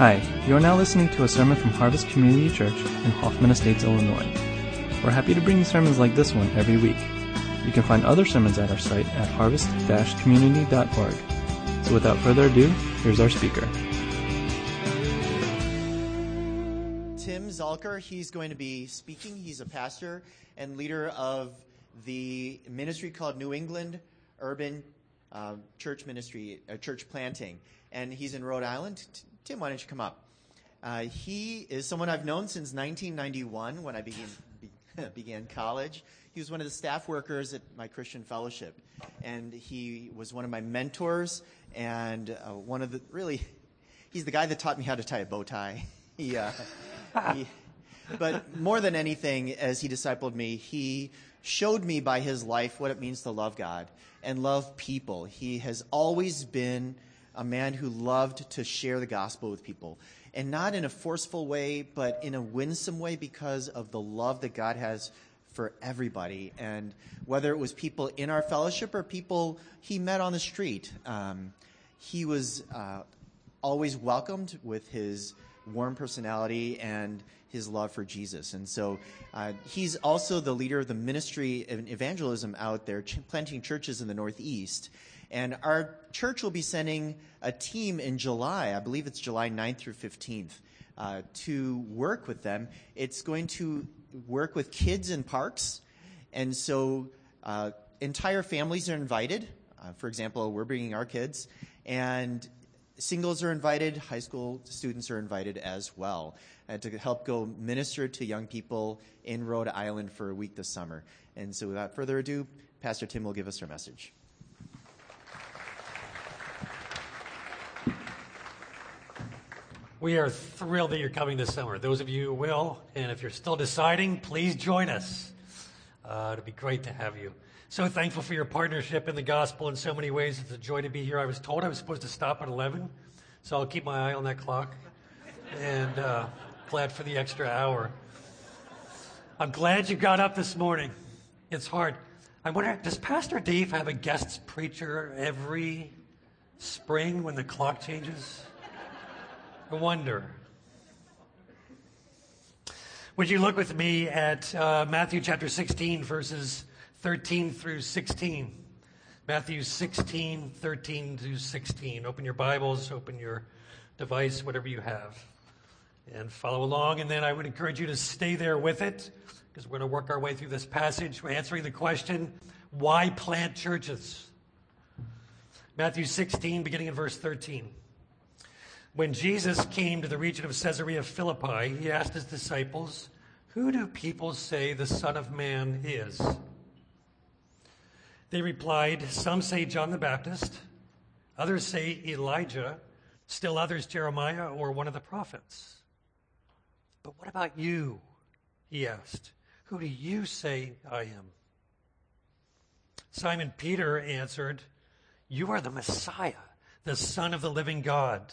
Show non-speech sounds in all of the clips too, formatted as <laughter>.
Hi, you are now listening to a sermon from Harvest Community Church in Hoffman Estates, Illinois. We're happy to bring you sermons like this one every week. You can find other sermons at our site at harvest-community.org. So without further ado, here's our speaker. Tim Zalker, he's going to be speaking. He's a pastor and leader of the ministry called New England Urban uh, Church Ministry, uh, Church Planting. And he's in Rhode Island. Tim, why don't you come up? Uh, he is someone I've known since 1991 when I began, be, <laughs> began college. He was one of the staff workers at my Christian fellowship. And he was one of my mentors and uh, one of the really, he's the guy that taught me how to tie a bow tie. <laughs> he, uh, he, but more than anything, as he discipled me, he showed me by his life what it means to love God and love people. He has always been a man who loved to share the gospel with people. And not in a forceful way, but in a winsome way because of the love that God has for everybody. And whether it was people in our fellowship or people he met on the street, um, he was uh, always welcomed with his warm personality and his love for Jesus. And so uh, he's also the leader of the ministry of evangelism out there, ch- planting churches in the Northeast. And our church will be sending a team in July, I believe it's July 9th through 15th, uh, to work with them. It's going to work with kids in parks. And so uh, entire families are invited. Uh, for example, we're bringing our kids. And singles are invited, high school students are invited as well, uh, to help go minister to young people in Rhode Island for a week this summer. And so without further ado, Pastor Tim will give us our message. We are thrilled that you're coming this summer. Those of you who will, and if you're still deciding, please join us. Uh, it'd be great to have you. So thankful for your partnership in the gospel in so many ways. It's a joy to be here. I was told I was supposed to stop at 11, so I'll keep my eye on that clock. And uh, glad for the extra hour. I'm glad you got up this morning. It's hard. I wonder, does Pastor Dave have a guest preacher every spring when the clock changes? I wonder. Would you look with me at uh, Matthew chapter 16, verses 13 through 16? Matthew 16, 13 through 16. Open your Bibles, open your device, whatever you have, and follow along. And then I would encourage you to stay there with it, because we're going to work our way through this passage. Answering the question why plant churches? Matthew 16, beginning in verse 13. When Jesus came to the region of Caesarea Philippi, he asked his disciples, Who do people say the Son of Man is? They replied, Some say John the Baptist, others say Elijah, still others Jeremiah or one of the prophets. But what about you? He asked, Who do you say I am? Simon Peter answered, You are the Messiah, the Son of the living God.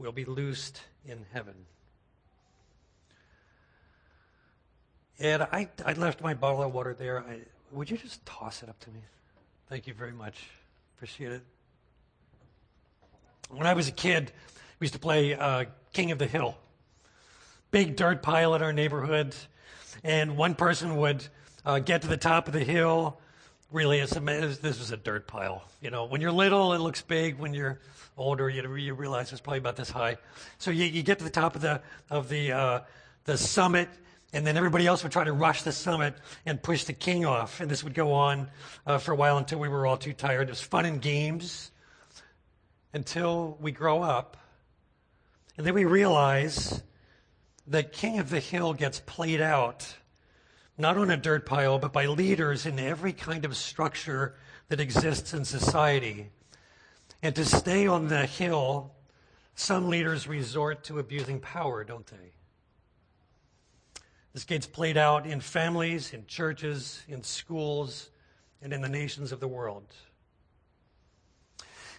will be loosed in heaven. Ed, I, I left my bottle of water there. I, would you just toss it up to me? Thank you very much. Appreciate it. When I was a kid, we used to play uh, King of the Hill. Big dirt pile in our neighborhood, and one person would uh, get to the top of the hill. Really, it's a, this was a dirt pile. You know, when you're little, it looks big. When you're older, you, you realize it's probably about this high. So you, you get to the top of the of the uh, the summit, and then everybody else would try to rush the summit and push the king off. And this would go on uh, for a while until we were all too tired. It was fun and games until we grow up, and then we realize that King of the Hill gets played out not on a dirt pile, but by leaders in every kind of structure that exists in society. And to stay on the hill some leaders resort to abusing power, don't they? This gets played out in families, in churches, in schools, and in the nations of the world.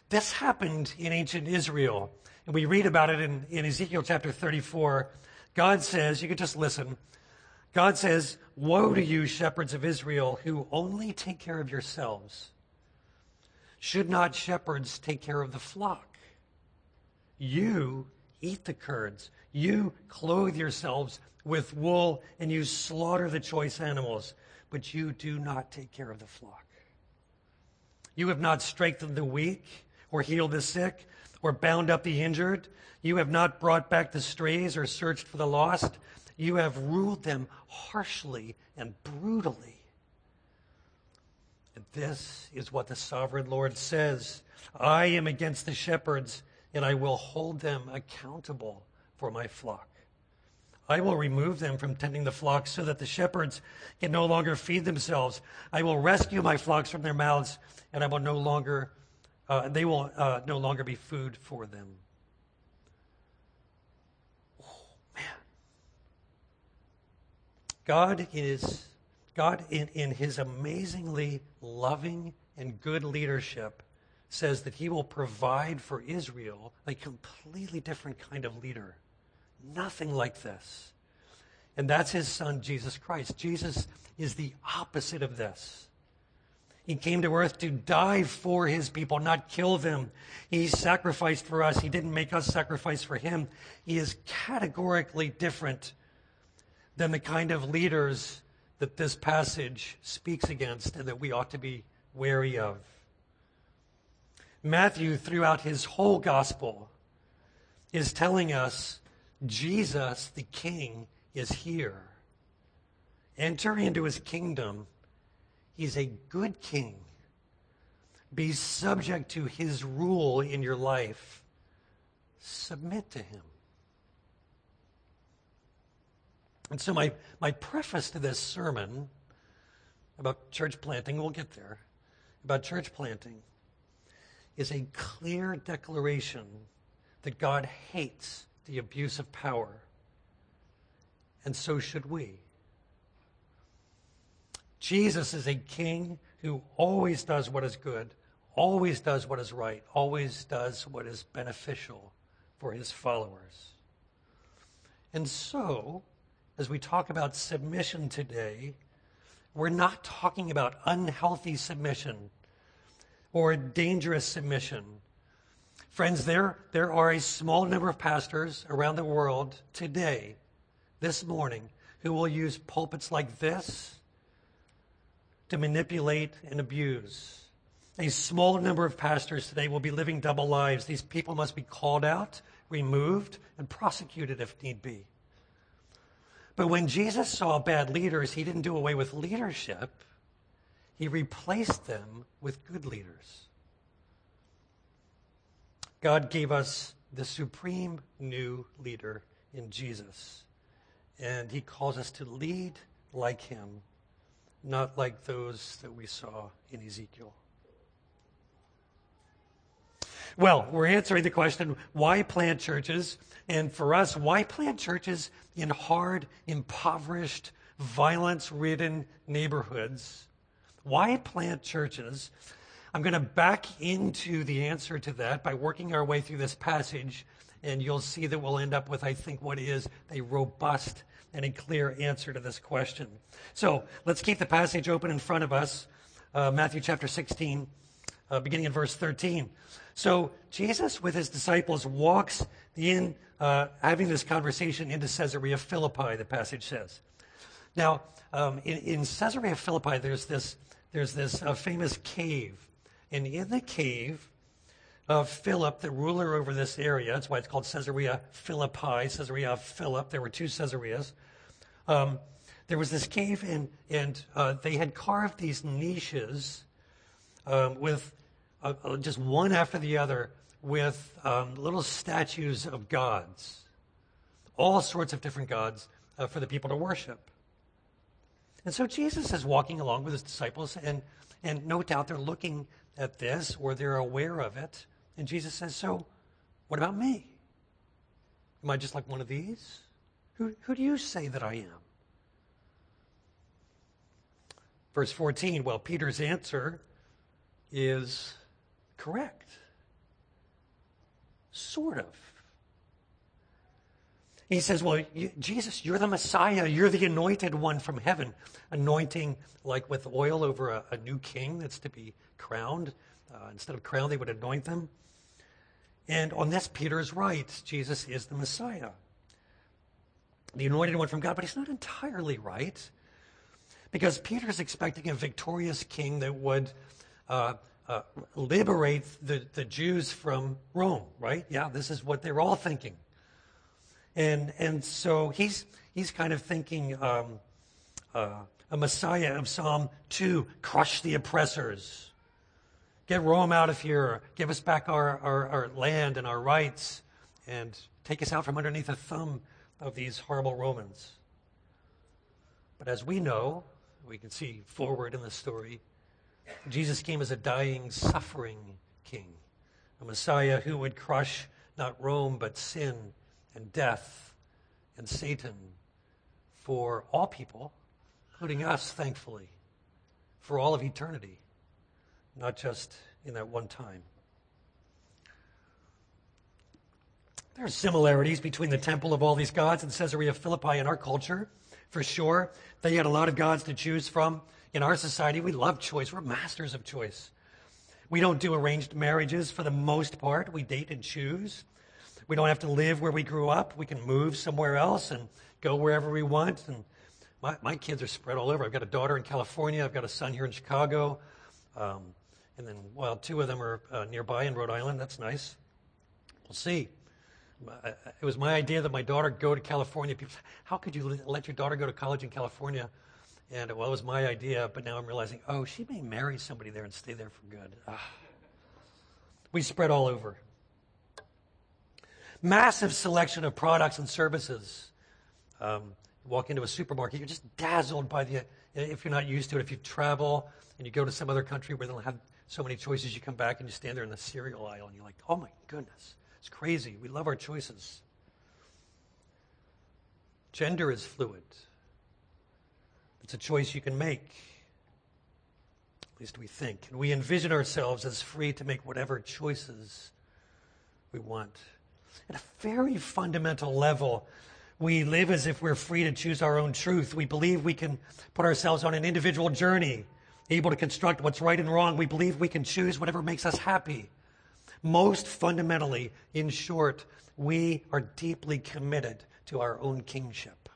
This happened in ancient Israel, and we read about it in, in Ezekiel chapter 34. God says, you can just listen. God says, Woe to you, shepherds of Israel, who only take care of yourselves. Should not shepherds take care of the flock? You eat the curds. You clothe yourselves with wool and you slaughter the choice animals, but you do not take care of the flock. You have not strengthened the weak or healed the sick or bound up the injured. You have not brought back the strays or searched for the lost. You have ruled them harshly and brutally. And this is what the sovereign Lord says I am against the shepherds, and I will hold them accountable for my flock. I will remove them from tending the flocks so that the shepherds can no longer feed themselves. I will rescue my flocks from their mouths, and I will no longer, uh, they will uh, no longer be food for them. Oh, man. God is, God in, in his amazingly loving and good leadership says that he will provide for Israel a completely different kind of leader Nothing like this. And that's his son, Jesus Christ. Jesus is the opposite of this. He came to earth to die for his people, not kill them. He sacrificed for us. He didn't make us sacrifice for him. He is categorically different than the kind of leaders that this passage speaks against and that we ought to be wary of. Matthew, throughout his whole gospel, is telling us Jesus, the King, is here. Enter into his kingdom. He's a good king. Be subject to his rule in your life. Submit to him. And so, my, my preface to this sermon about church planting, we'll get there, about church planting, is a clear declaration that God hates the abuse of power. And so should we. Jesus is a king who always does what is good, always does what is right, always does what is beneficial for his followers. And so, as we talk about submission today, we're not talking about unhealthy submission or dangerous submission Friends, there, there are a small number of pastors around the world today, this morning, who will use pulpits like this to manipulate and abuse. A small number of pastors today will be living double lives. These people must be called out, removed, and prosecuted if need be. But when Jesus saw bad leaders, he didn't do away with leadership, he replaced them with good leaders. God gave us the supreme new leader in Jesus. And he calls us to lead like him, not like those that we saw in Ezekiel. Well, we're answering the question why plant churches? And for us, why plant churches in hard, impoverished, violence ridden neighborhoods? Why plant churches I'm going to back into the answer to that by working our way through this passage, and you'll see that we'll end up with, I think, what is a robust and a clear answer to this question. So let's keep the passage open in front of us uh, Matthew chapter 16, uh, beginning in verse 13. So Jesus, with his disciples, walks in, uh, having this conversation into Caesarea Philippi, the passage says. Now, um, in, in, Caesarea Philippi, there's this, there's this uh, famous cave and in the cave of Philip, the ruler over this area, that's why it's called Caesarea Philippi, Caesarea Philip. There were two Caesareas. Um, there was this cave, and, and uh, they had carved these niches um, with uh, uh just one after the other with um, little statues of gods, all sorts of different gods uh, for the people to worship. And so Jesus is walking along with his disciples, and, and no doubt they're looking at this or they're aware of it. And Jesus says, So, what about me? Am I just like one of these? Who, who do you say that I am? Verse 14, well, Peter's answer is correct. Sort of. He says, Well, you, Jesus, you're the Messiah. You're the anointed one from heaven. Anointing like with oil over a, a new king that's to be crowned. Uh, instead of crown, they would anoint them. And on this, Peter is right. Jesus is the Messiah, the anointed one from God. But he's not entirely right because Peter is expecting a victorious king that would uh, uh, liberate the, the Jews from Rome, right? Yeah, this is what they're all thinking. And, and so he's, he's kind of thinking um, uh, a Messiah of Psalm 2 crush the oppressors, get Rome out of here, give us back our, our, our land and our rights, and take us out from underneath the thumb of these horrible Romans. But as we know, we can see forward in the story, Jesus came as a dying, suffering king, a Messiah who would crush not Rome, but sin and death and Satan for all people, including us, thankfully, for all of eternity, not just in that one time. There are similarities between the temple of all these gods and Caesarea Philippi in our culture, for sure. They had a lot of gods to choose from. In our society, we love choice. We're masters of choice. We don't do arranged marriages for the most part. We date and choose. We don't have to live where we grew up. We can move somewhere else and go wherever we want. And my, my kids are spread all over. I've got a daughter in California. I've got a son here in Chicago. Um, and then, well, two of them are uh, nearby in Rhode Island. That's nice. We'll see. It was my idea that my daughter go to California. People, how could you let your daughter go to college in California? And well, it was my idea, but now I'm realizing, oh, she may marry somebody there and stay there for good. Ah. We spread all over massive selection of products and services. Um, walk into a supermarket, you're just dazzled by the, if you're not used to it, if you travel and you go to some other country where they don't have so many choices, you come back and you stand there in the cereal aisle and you're like, oh my goodness, it's crazy. We love our choices. Gender is fluid. It's a choice you can make. At least we think. And we envision ourselves as free to make whatever choices we want. At a very fundamental level, we live as if we're free to choose our own truth. We believe we can put ourselves on an individual journey, able to construct what's right and wrong. We believe we can choose whatever makes us happy. Most fundamentally, in short, we are deeply committed to our own kingship.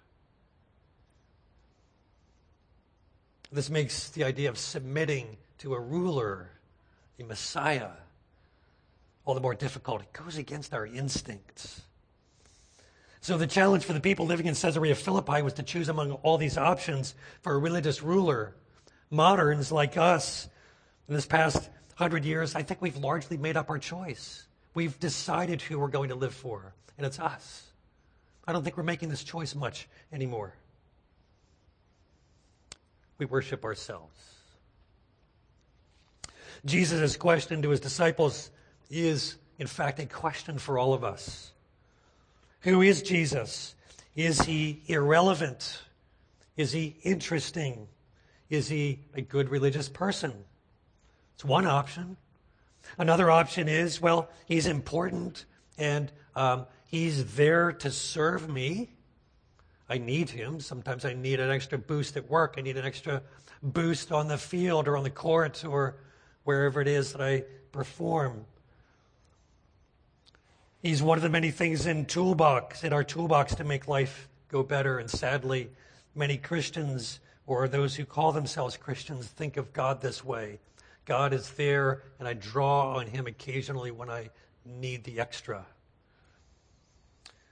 This makes the idea of submitting to a ruler, a Messiah, all the more difficult. It goes against our instincts. So the challenge for the people living in Caesarea Philippi was to choose among all these options for a religious ruler. Moderns like us, in this past hundred years, I think we've largely made up our choice. We've decided who we're going to live for, and it's us. I don't think we're making this choice much anymore. We worship ourselves. Jesus' question to his disciples is, in fact, a question for all of us. Who is Jesus? Is he irrelevant? Is he interesting? Is he a good religious person? It's one option. Another option is, well, he's important and um, he's there to serve me. I need him. Sometimes I need an extra boost at work. I need an extra boost on the field or on the court or wherever it is that I perform. He's one of the many things in toolbox, in our toolbox to make life go better. And sadly, many Christians or those who call themselves Christians think of God this way. God is there, and I draw on him occasionally when I need the extra.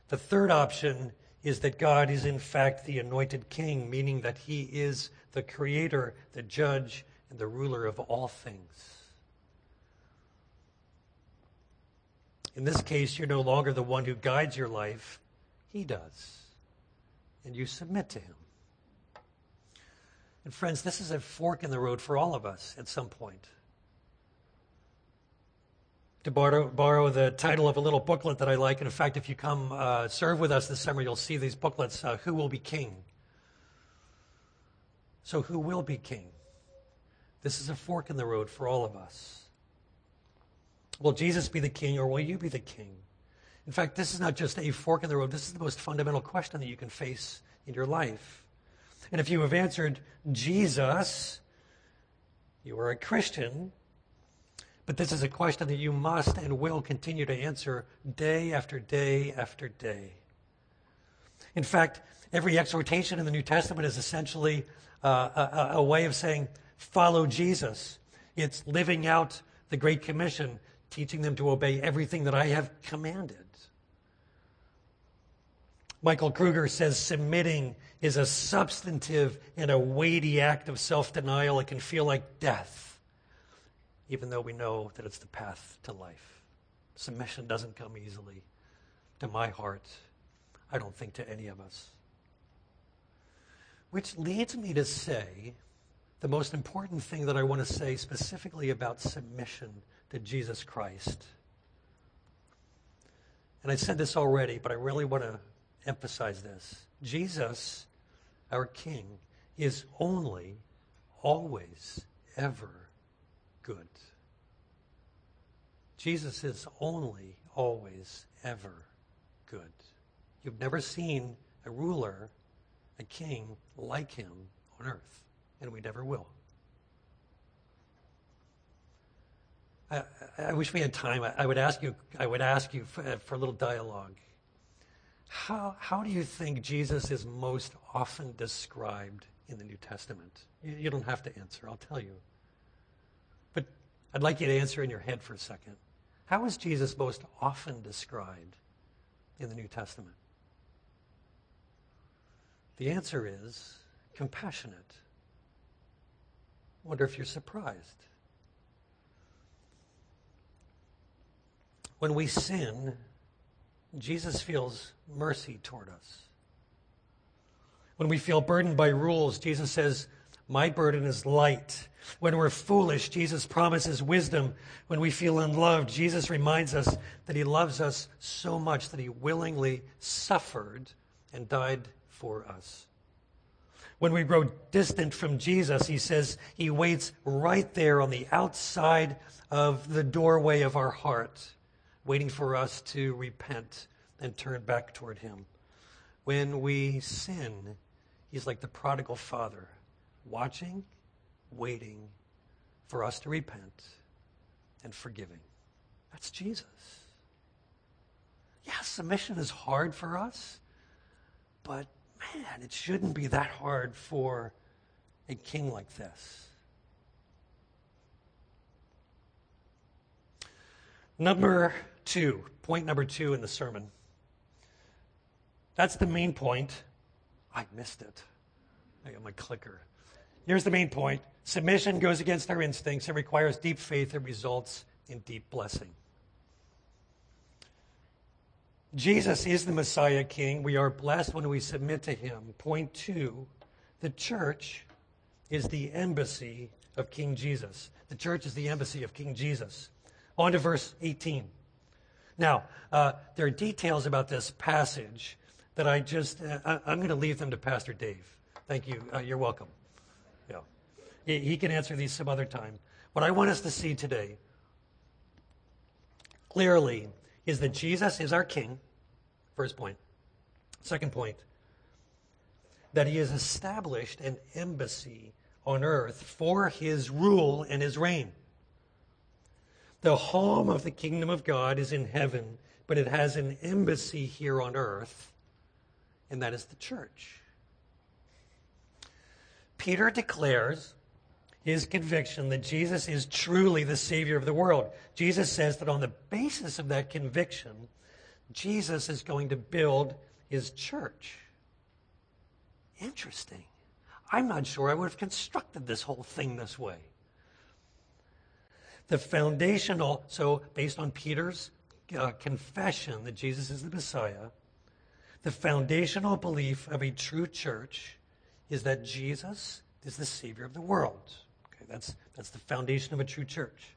The third option is that God is in fact the anointed king, meaning that he is the creator, the judge, and the ruler of all things. In this case, you're no longer the one who guides your life, He does. And you submit to Him. And friends, this is a fork in the road for all of us at some point. To borrow, borrow the title of a little booklet that I like. And in fact, if you come uh, serve with us this summer, you'll see these booklets uh, Who Will Be King? So, who will be king? This is a fork in the road for all of us. Will Jesus be the king or will you be the king? In fact, this is not just a fork in the road, this is the most fundamental question that you can face in your life. And if you have answered Jesus, you are a Christian. But this is a question that you must and will continue to answer day after day after day. In fact, every exhortation in the New Testament is essentially uh, a, a way of saying, follow Jesus. It's living out the Great Commission, teaching them to obey everything that I have commanded. Michael Kruger says submitting is a substantive and a weighty act of self denial. It can feel like death, even though we know that it's the path to life. Submission doesn't come easily to my heart. I don't think to any of us. Which leads me to say the most important thing that I want to say specifically about submission to Jesus Christ. And I said this already, but I really want to emphasize this. Jesus, our King, is only, always, ever good. Jesus is only, always, ever good. You've never seen a ruler, a king like him on earth, and we never will. I, I wish we had time. I, I, would ask you. I would ask you for, for a little dialogue. How, how do you think Jesus is most often described in the New Testament? You, you don't have to answer, I'll tell you. I'd like you to answer in your head for a second. How is Jesus most often described in the New Testament? The answer is compassionate. I wonder if you're surprised. When we sin, Jesus feels mercy toward us. When we feel burdened by rules, Jesus says, My burden is light. When we're foolish, Jesus promises wisdom. When we feel unloved, Jesus reminds us that He loves us so much that He willingly suffered and died for us. When we grow distant from Jesus, He says He waits right there on the outside of the doorway of our heart waiting for us to repent and turn back toward Him. When we sin, He's like the prodigal father, watching, waiting for us to repent and forgiving. That's Jesus. Yeah, submission is hard for us, but man, it shouldn't be that hard for a king like this. Number two, point number two in the sermon. That's the main point. I missed it. I got my clicker. Here's the main point submission goes against our instincts. It requires deep faith. It results in deep blessing. Jesus is the Messiah King. We are blessed when we submit to him. Point two the church is the embassy of King Jesus. The church is the embassy of King Jesus. On to verse 18. Now, uh, there are details about this passage that I just, uh, I, am going to leave them to Pastor Dave. Thank you. Uh, you're welcome. He can answer these some other time. What I want us to see today clearly is that Jesus is our King, first point. Second point, that he has established an embassy on earth for his rule and his reign. The home of the kingdom of God is in heaven, but it has an embassy here on earth, and that is the church. Peter declares his conviction that Jesus is truly the Savior of the world. Jesus says that on the basis of that conviction, Jesus is going to build his church. Interesting. I'm not sure I would have constructed this whole thing this way. The foundational, so based on Peter's uh, confession that Jesus is the Messiah, the foundational belief of a true church is that Jesus is the Savior of the world. That's, that's the foundation of a true church.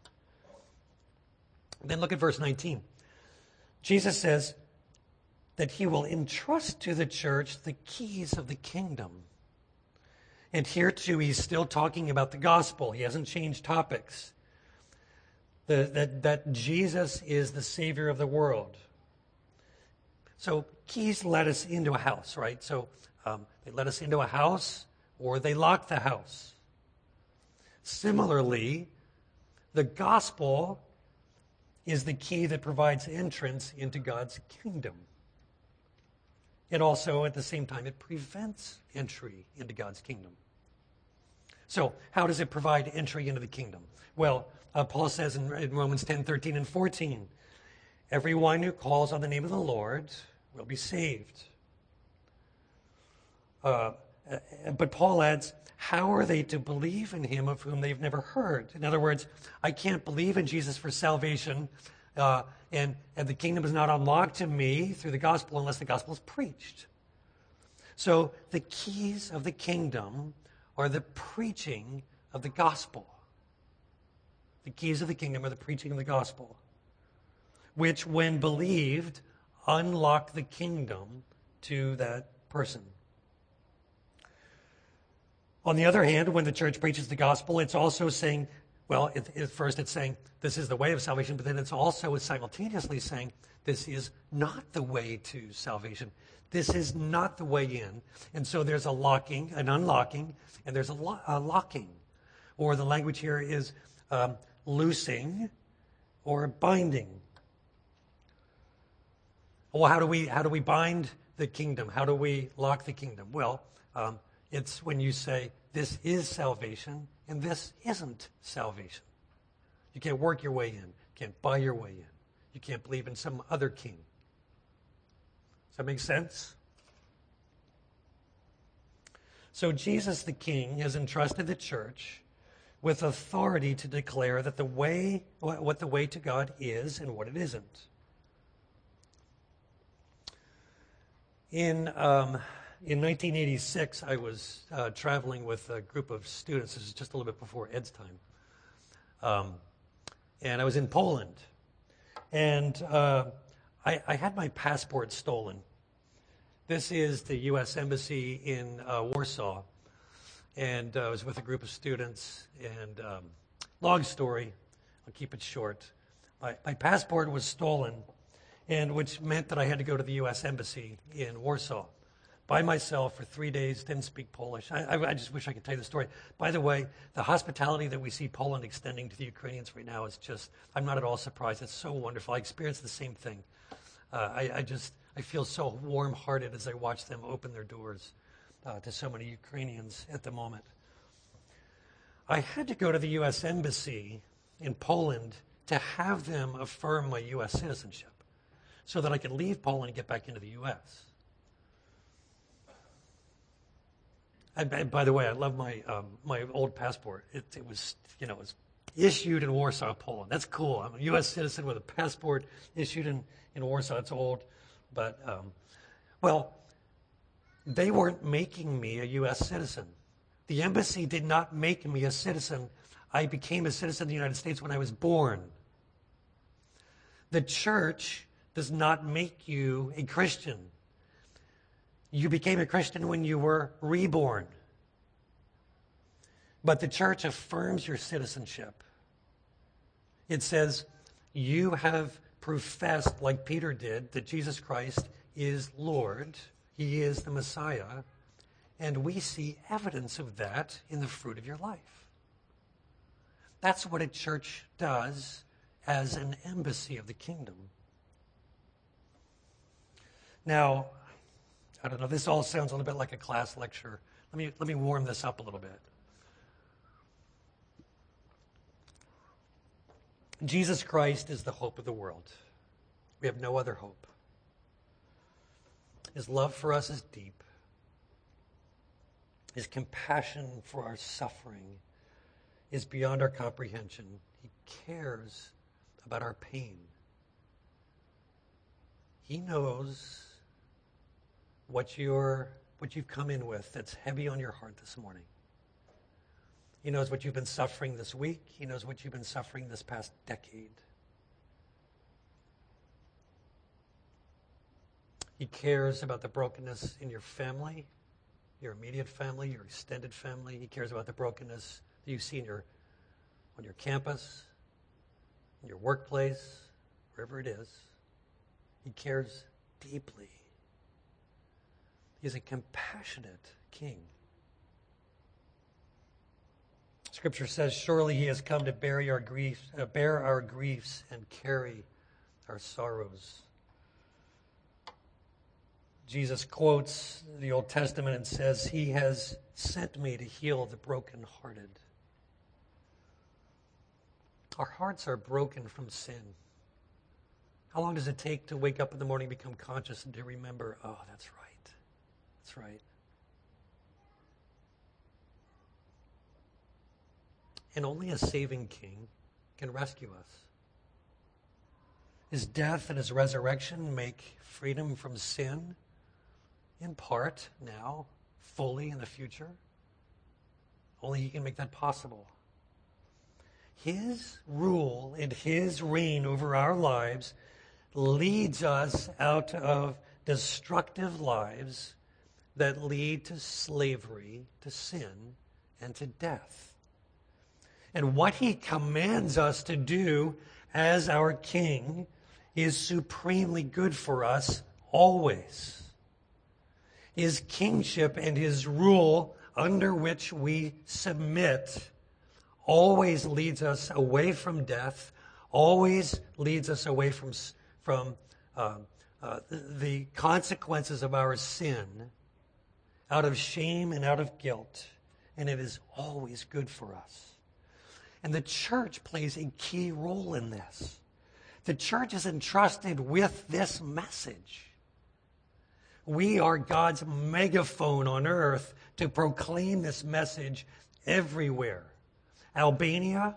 Then look at verse 19. Jesus says that he will entrust to the church the keys of the kingdom. And here too, he's still talking about the gospel. He hasn't changed topics. The, that, that Jesus is the Savior of the world. So keys let us into a house, right? So um, they let us into a house or they lock the house. Similarly, the gospel is the key that provides entrance into God's kingdom. It also, at the same time, it prevents entry into God's kingdom. So, how does it provide entry into the kingdom? Well, uh, Paul says in, in Romans 10 13 and 14, everyone who calls on the name of the Lord will be saved. Uh, but Paul adds, how are they to believe in him of whom they've never heard? In other words, I can't believe in Jesus for salvation, uh, and, and the kingdom is not unlocked to me through the gospel unless the gospel is preached. So the keys of the kingdom are the preaching of the gospel. The keys of the kingdom are the preaching of the gospel, which, when believed, unlock the kingdom to that person. On the other hand, when the church preaches the gospel, it's also saying, well, at first it's saying this is the way of salvation, but then it's also simultaneously saying this is not the way to salvation. This is not the way in. And so there's a locking, an unlocking, and there's a, lo- a locking. Or the language here is um, loosing or binding. Well, how do we how do we bind the kingdom? How do we lock the kingdom? Well, um, it's when you say, this is salvation and this isn't salvation. You can't work your way in, you can't buy your way in, you can't believe in some other king. Does that make sense? So, Jesus the King has entrusted the church with authority to declare that the way, what the way to God is and what it isn't. In um, in 1986, I was uh, traveling with a group of students. This is just a little bit before Ed's time. Um, and I was in Poland. And uh, I, I, had my passport stolen. This is the U.S. Embassy in uh, Warsaw. And uh, I was with a group of students. And um, long story, I'll keep it short. My, my passport was stolen, and which meant that I had to go to the U.S. Embassy in Warsaw by myself for three days, didn't speak Polish. I, I, just wish I could tell you the story. By the way, the hospitality that we see Poland extending to the Ukrainians right now is just, I'm not at all surprised. It's so wonderful. I experienced the same thing. Uh, I, I, just, I feel so warm hearted as I watch them open their doors uh, to so many Ukrainians at the moment. I had to go to the U.S. Embassy in Poland to have them affirm my U.S. citizenship so that I could leave Poland and get back into the U.S. By the way, I love my um, my old passport. It, it, was you know it was issued in Warsaw, Poland. That's cool. I'm a U.S. citizen with a passport issued in in Warsaw. It's old, but um, well, they weren't making me a U.S. citizen. The embassy did not make me a citizen. I became a citizen of the United States when I was born. The church does not make you a Christian. You became a Christian when you were reborn. But the church affirms your citizenship. It says, You have professed, like Peter did, that Jesus Christ is Lord, He is the Messiah, and we see evidence of that in the fruit of your life. That's what a church does as an embassy of the kingdom. Now, I don't know, this all sounds a little bit like a class lecture. Let me, let me warm this up a little bit. Jesus Christ is the hope of the world. We have no other hope. His love for us is deep. His compassion for our suffering is beyond our comprehension. He cares about our pain. He knows what, you're, what you've come in with that's heavy on your heart this morning. He knows what you've been suffering this week. He knows what you've been suffering this past decade. He cares about the brokenness in your family, your immediate family, your extended family. He cares about the brokenness that you see in your, on your campus, in your workplace, wherever it is. He cares deeply He's a compassionate king. Scripture says, Surely he has come to bear our griefs, uh, bear our griefs and carry our sorrows. Jesus quotes the Old Testament and says, He has sent me to heal the brokenhearted. Our hearts are broken from sin. How long does it take to wake up in the morning, become conscious, and to remember, oh, that's right. That's right. And only a saving king can rescue us. His death and his resurrection make freedom from sin, in part now, fully in the future. Only he can make that possible. His rule and his reign over our lives leads us out of destructive lives that lead to slavery, to sin, and to death. And what he commands us to do as our king is supremely good for us always. His kingship and his rule under which we submit always leads us away from death, always leads us away from, from uh, uh, the consequences of our sin, out of shame and out of guilt, and it is always good for us. And the church plays a key role in this. The church is entrusted with this message. We are God's megaphone on earth to proclaim this message everywhere. Albania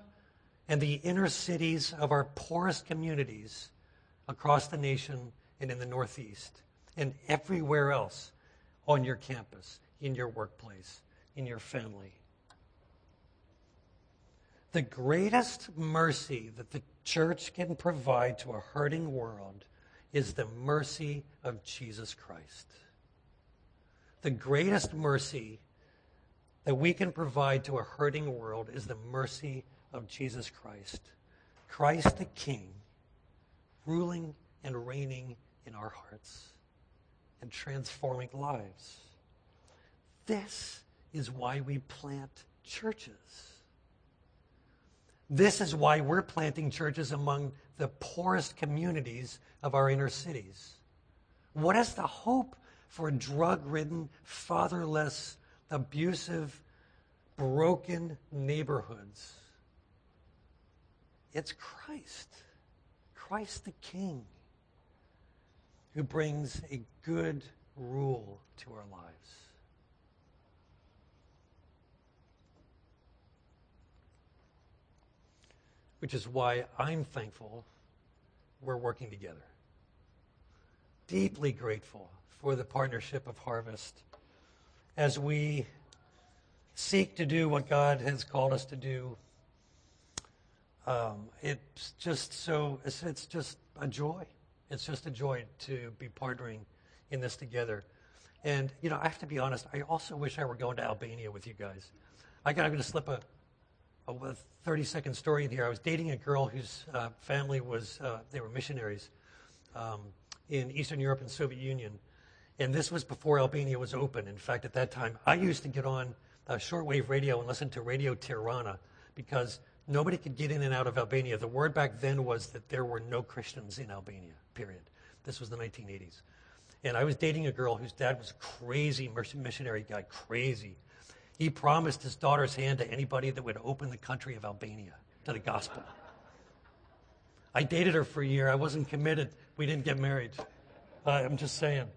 and the inner cities of our poorest communities across the nation and in the Northeast, and everywhere else on your campus, in your workplace, in your family. The greatest mercy that the church can provide to a hurting world is the mercy of Jesus Christ. The greatest mercy that we can provide to a hurting world is the mercy of Jesus Christ. Christ the King, ruling and reigning in our hearts and transforming lives. This is why we plant churches. This is why we're planting churches among the poorest communities of our inner cities. What is the hope for drug ridden, fatherless, abusive, broken neighborhoods? It's Christ, Christ the King, who brings a good rule to our lives. which is why I'm thankful we're working together. Deeply grateful for the partnership of Harvest as we seek to do what God has called us to do. Um, it's just so, it's, it's just a joy. It's just a joy to be partnering in this together. And, you know, I have to be honest, I also wish I were going to Albania with you guys. I got, I'm going to slip a, a 30 second story in here. I was dating a girl whose uh, family was, uh, they were missionaries um, in Eastern Europe and Soviet Union. And this was before Albania was open. In fact, at that time, I used to get on uh, shortwave radio and listen to Radio Tirana because nobody could get in and out of Albania. The word back then was that there were no Christians in Albania, period. This was the 1980s. And I was dating a girl whose dad was a crazy missionary guy, crazy. He promised his daughter's hand to anybody that would open the country of Albania to the gospel. I dated her for a year. I wasn't committed. We didn't get married. Uh, I'm just saying.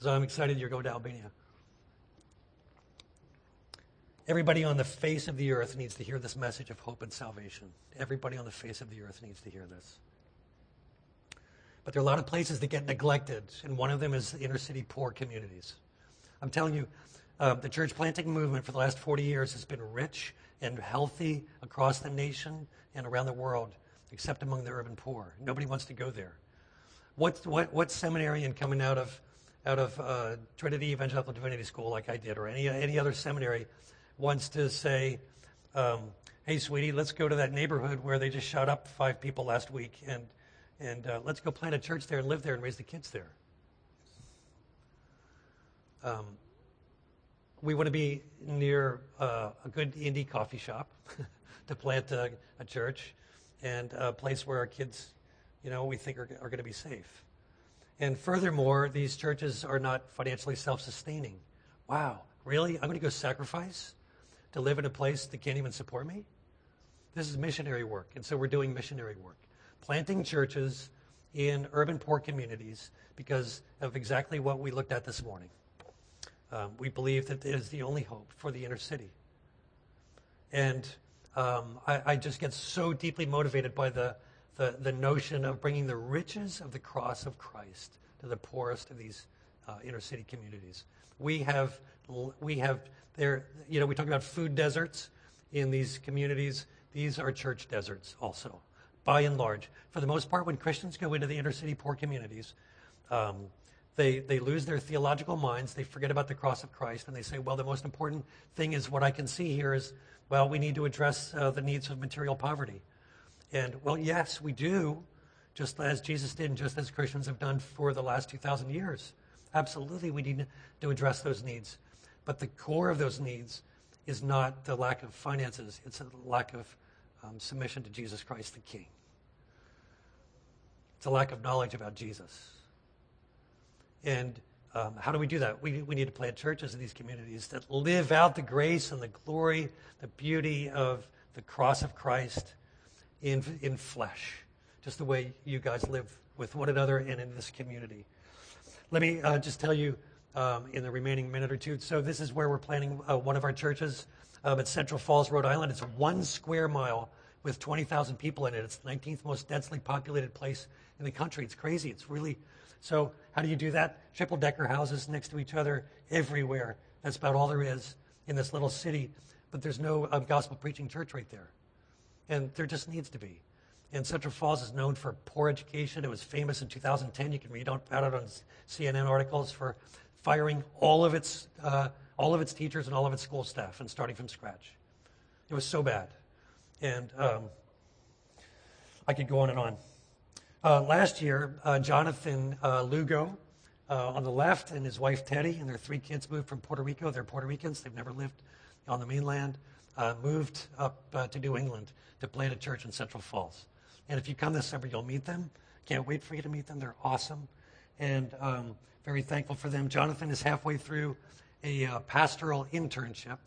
So I'm excited you're going to Albania. Everybody on the face of the earth needs to hear this message of hope and salvation. Everybody on the face of the earth needs to hear this. But there are a lot of places that get neglected, and one of them is inner city poor communities. I'm telling you, uh, the church planting movement for the last 40 years has been rich and healthy across the nation and around the world, except among the urban poor. Nobody wants to go there. what, what, what seminarian coming out of, out of uh, Trinity Evangelical Divinity School, like I did, or any, any other seminary, wants to say, um, hey, sweetie, let's go to that neighborhood where they just shot up five people last week, and, and uh, let's go plant a church there and live there and raise the kids there. Um, we want to be near uh, a good indie coffee shop <laughs> to plant a, a, church and a place where our kids, you know, we think are, are going to be safe. And furthermore, these churches are not financially self sustaining. Wow, really? I'm going to go sacrifice to live in a place that can't even support me? This is missionary work, and so we're doing missionary work. Planting churches in urban poor communities because of exactly what we looked at this morning. Um, we believe that it is the only hope for the inner city. And um, I, I, just get so deeply motivated by the, the, the, notion of bringing the riches of the cross of Christ to the poorest of these uh, inner city communities. We have, we have there, you know, we talk about food deserts in these communities. These are church deserts also, by and large. For the most part, when Christians go into the inner city poor communities, um, they, they lose their theological minds. They forget about the cross of Christ, and they say, well, the most important thing is what I can see here is, well, we need to address uh, the needs of material poverty. And, well, yes, we do, just as Jesus did and just as Christians have done for the last 2,000 years. Absolutely, we need to address those needs. But the core of those needs is not the lack of finances, it's a lack of um, submission to Jesus Christ the King. It's a lack of knowledge about Jesus. And um, how do we do that? We, we need to plant churches in these communities that live out the grace and the glory, the beauty of the cross of Christ in, in flesh, just the way you guys live with one another and in this community. Let me uh, just tell you um, in the remaining minute or two. So, this is where we're planning uh, one of our churches um, at Central Falls, Rhode Island. It's one square mile with 20,000 people in it. It's the 19th most densely populated place in the country. It's crazy. It's really so, how do you do that? Triple decker houses next to each other everywhere. That's about all there is in this little city. But there's no um, gospel preaching church right there. And there just needs to be. And Central Falls is known for poor education. It was famous in 2010. You can read about it on CNN articles for firing all of its uh, all of its teachers and all of its school staff and starting from scratch. It was so bad, and um, I could go on and on. Uh, last year, uh, Jonathan uh, Lugo uh, on the left and his wife Teddy and their three kids moved from Puerto Rico. They're Puerto Ricans. They've never lived on the mainland. Uh, moved up to New England to plant a church in Central Falls. And if you come this summer, you'll meet them. Can't wait for you to meet them. They're awesome. And um, very thankful for them. Jonathan is halfway through a pastoral internship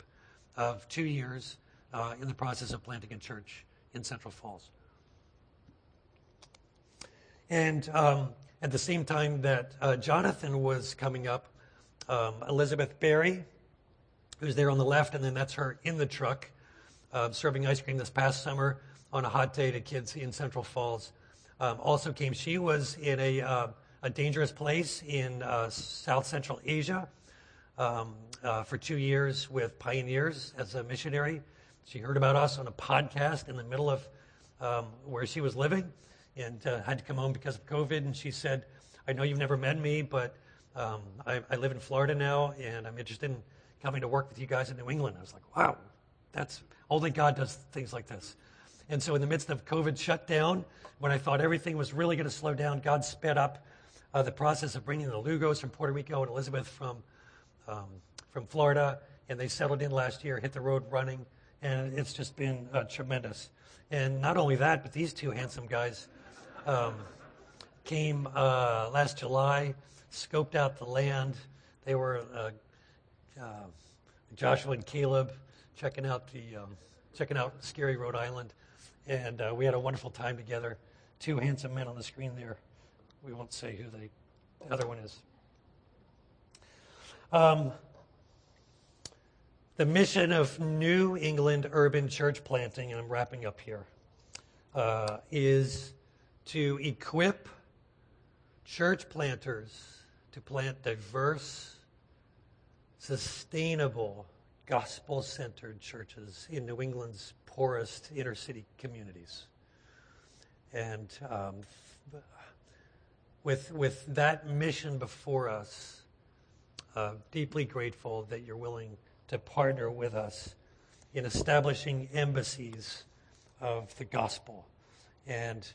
of two years in the process of planting a church in Central Falls. And um, at the same time that uh, Jonathan was coming up, um, Elizabeth Berry, who's there on the left, and then that's her in the truck uh, serving ice cream this past summer on a hot day to kids in Central Falls, um, also came. She was in a, uh, a dangerous place in uh, South Central Asia um, uh, for two years with pioneers as a missionary. She heard about us on a podcast in the middle of um, where she was living and uh, had to come home because of COVID. And she said, I know you've never met me, but um, I, I, live in Florida now, and I'm interested in coming to work with you guys in New England. I was like, wow, that's only God does things like this. And so, in the midst of COVID shutdown, when I thought everything was really going to slow down, God sped up uh, the process of bringing the Lugos from Puerto Rico and Elizabeth from um, from Florida, and they settled in last year, hit the road running, and it's just been uh, tremendous. And not only that, but these two handsome guys um, came uh, last July, scoped out the land. They were uh, uh, Joshua and Caleb checking out the um, checking out scary Rhode Island, and uh, we had a wonderful time together. Two handsome men on the screen there. We won't say who the, the other one is. Um, the mission of New England urban church planting, and I'm wrapping up here, uh, is to equip church planters to plant diverse, sustainable, gospel centered churches in New England's poorest inner city communities. And um, with, with that mission before us, uh, deeply grateful that you're willing to partner with us in establishing embassies of the gospel. And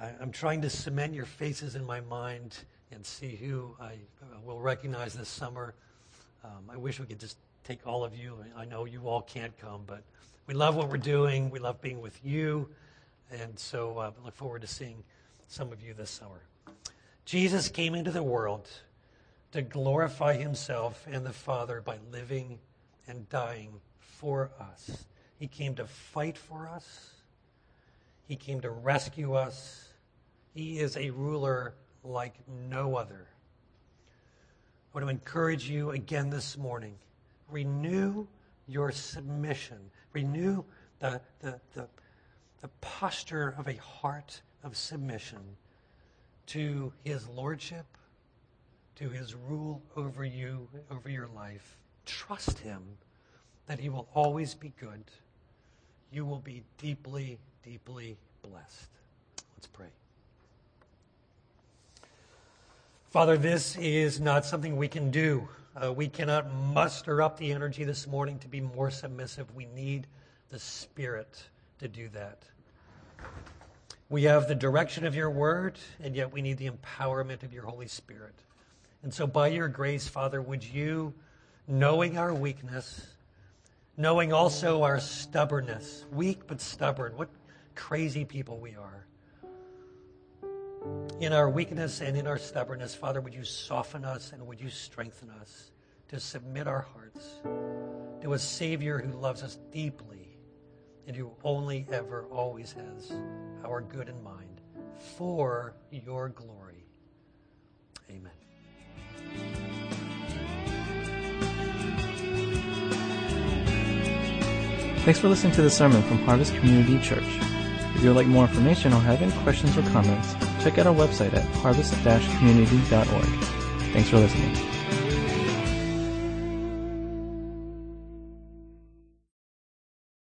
I, am trying to cement your faces in my mind and see who I uh, will recognize this summer. Um, I wish we could just take all of you. I know you all can't come, but we love what we're doing. We love being with you. And so uh, look forward to seeing some of you this summer. Jesus came into the world to glorify himself and the Father by living and dying for us. He came to fight for us. He came to rescue us. He is a ruler like no other. I want to encourage you again this morning. Renew your submission. Renew the, the, the, the posture of a heart of submission to his lordship, to his rule over you, over your life. Trust him that he will always be good. You will be deeply, deeply blessed. Let's pray. Father, this is not something we can do. Uh, we cannot muster up the energy this morning to be more submissive. We need the Spirit to do that. We have the direction of your word, and yet we need the empowerment of your Holy Spirit. And so, by your grace, Father, would you, knowing our weakness, knowing also our stubbornness, weak but stubborn, what crazy people we are. In our weakness and in our stubbornness, Father, would you soften us and would you strengthen us to submit our hearts to a Savior who loves us deeply and who only ever always has our good in mind for your glory. Amen. Thanks for listening to the sermon from Harvest Community Church. If you would like more information or have any questions or comments, check out our website at harvest-community.org. Thanks for listening.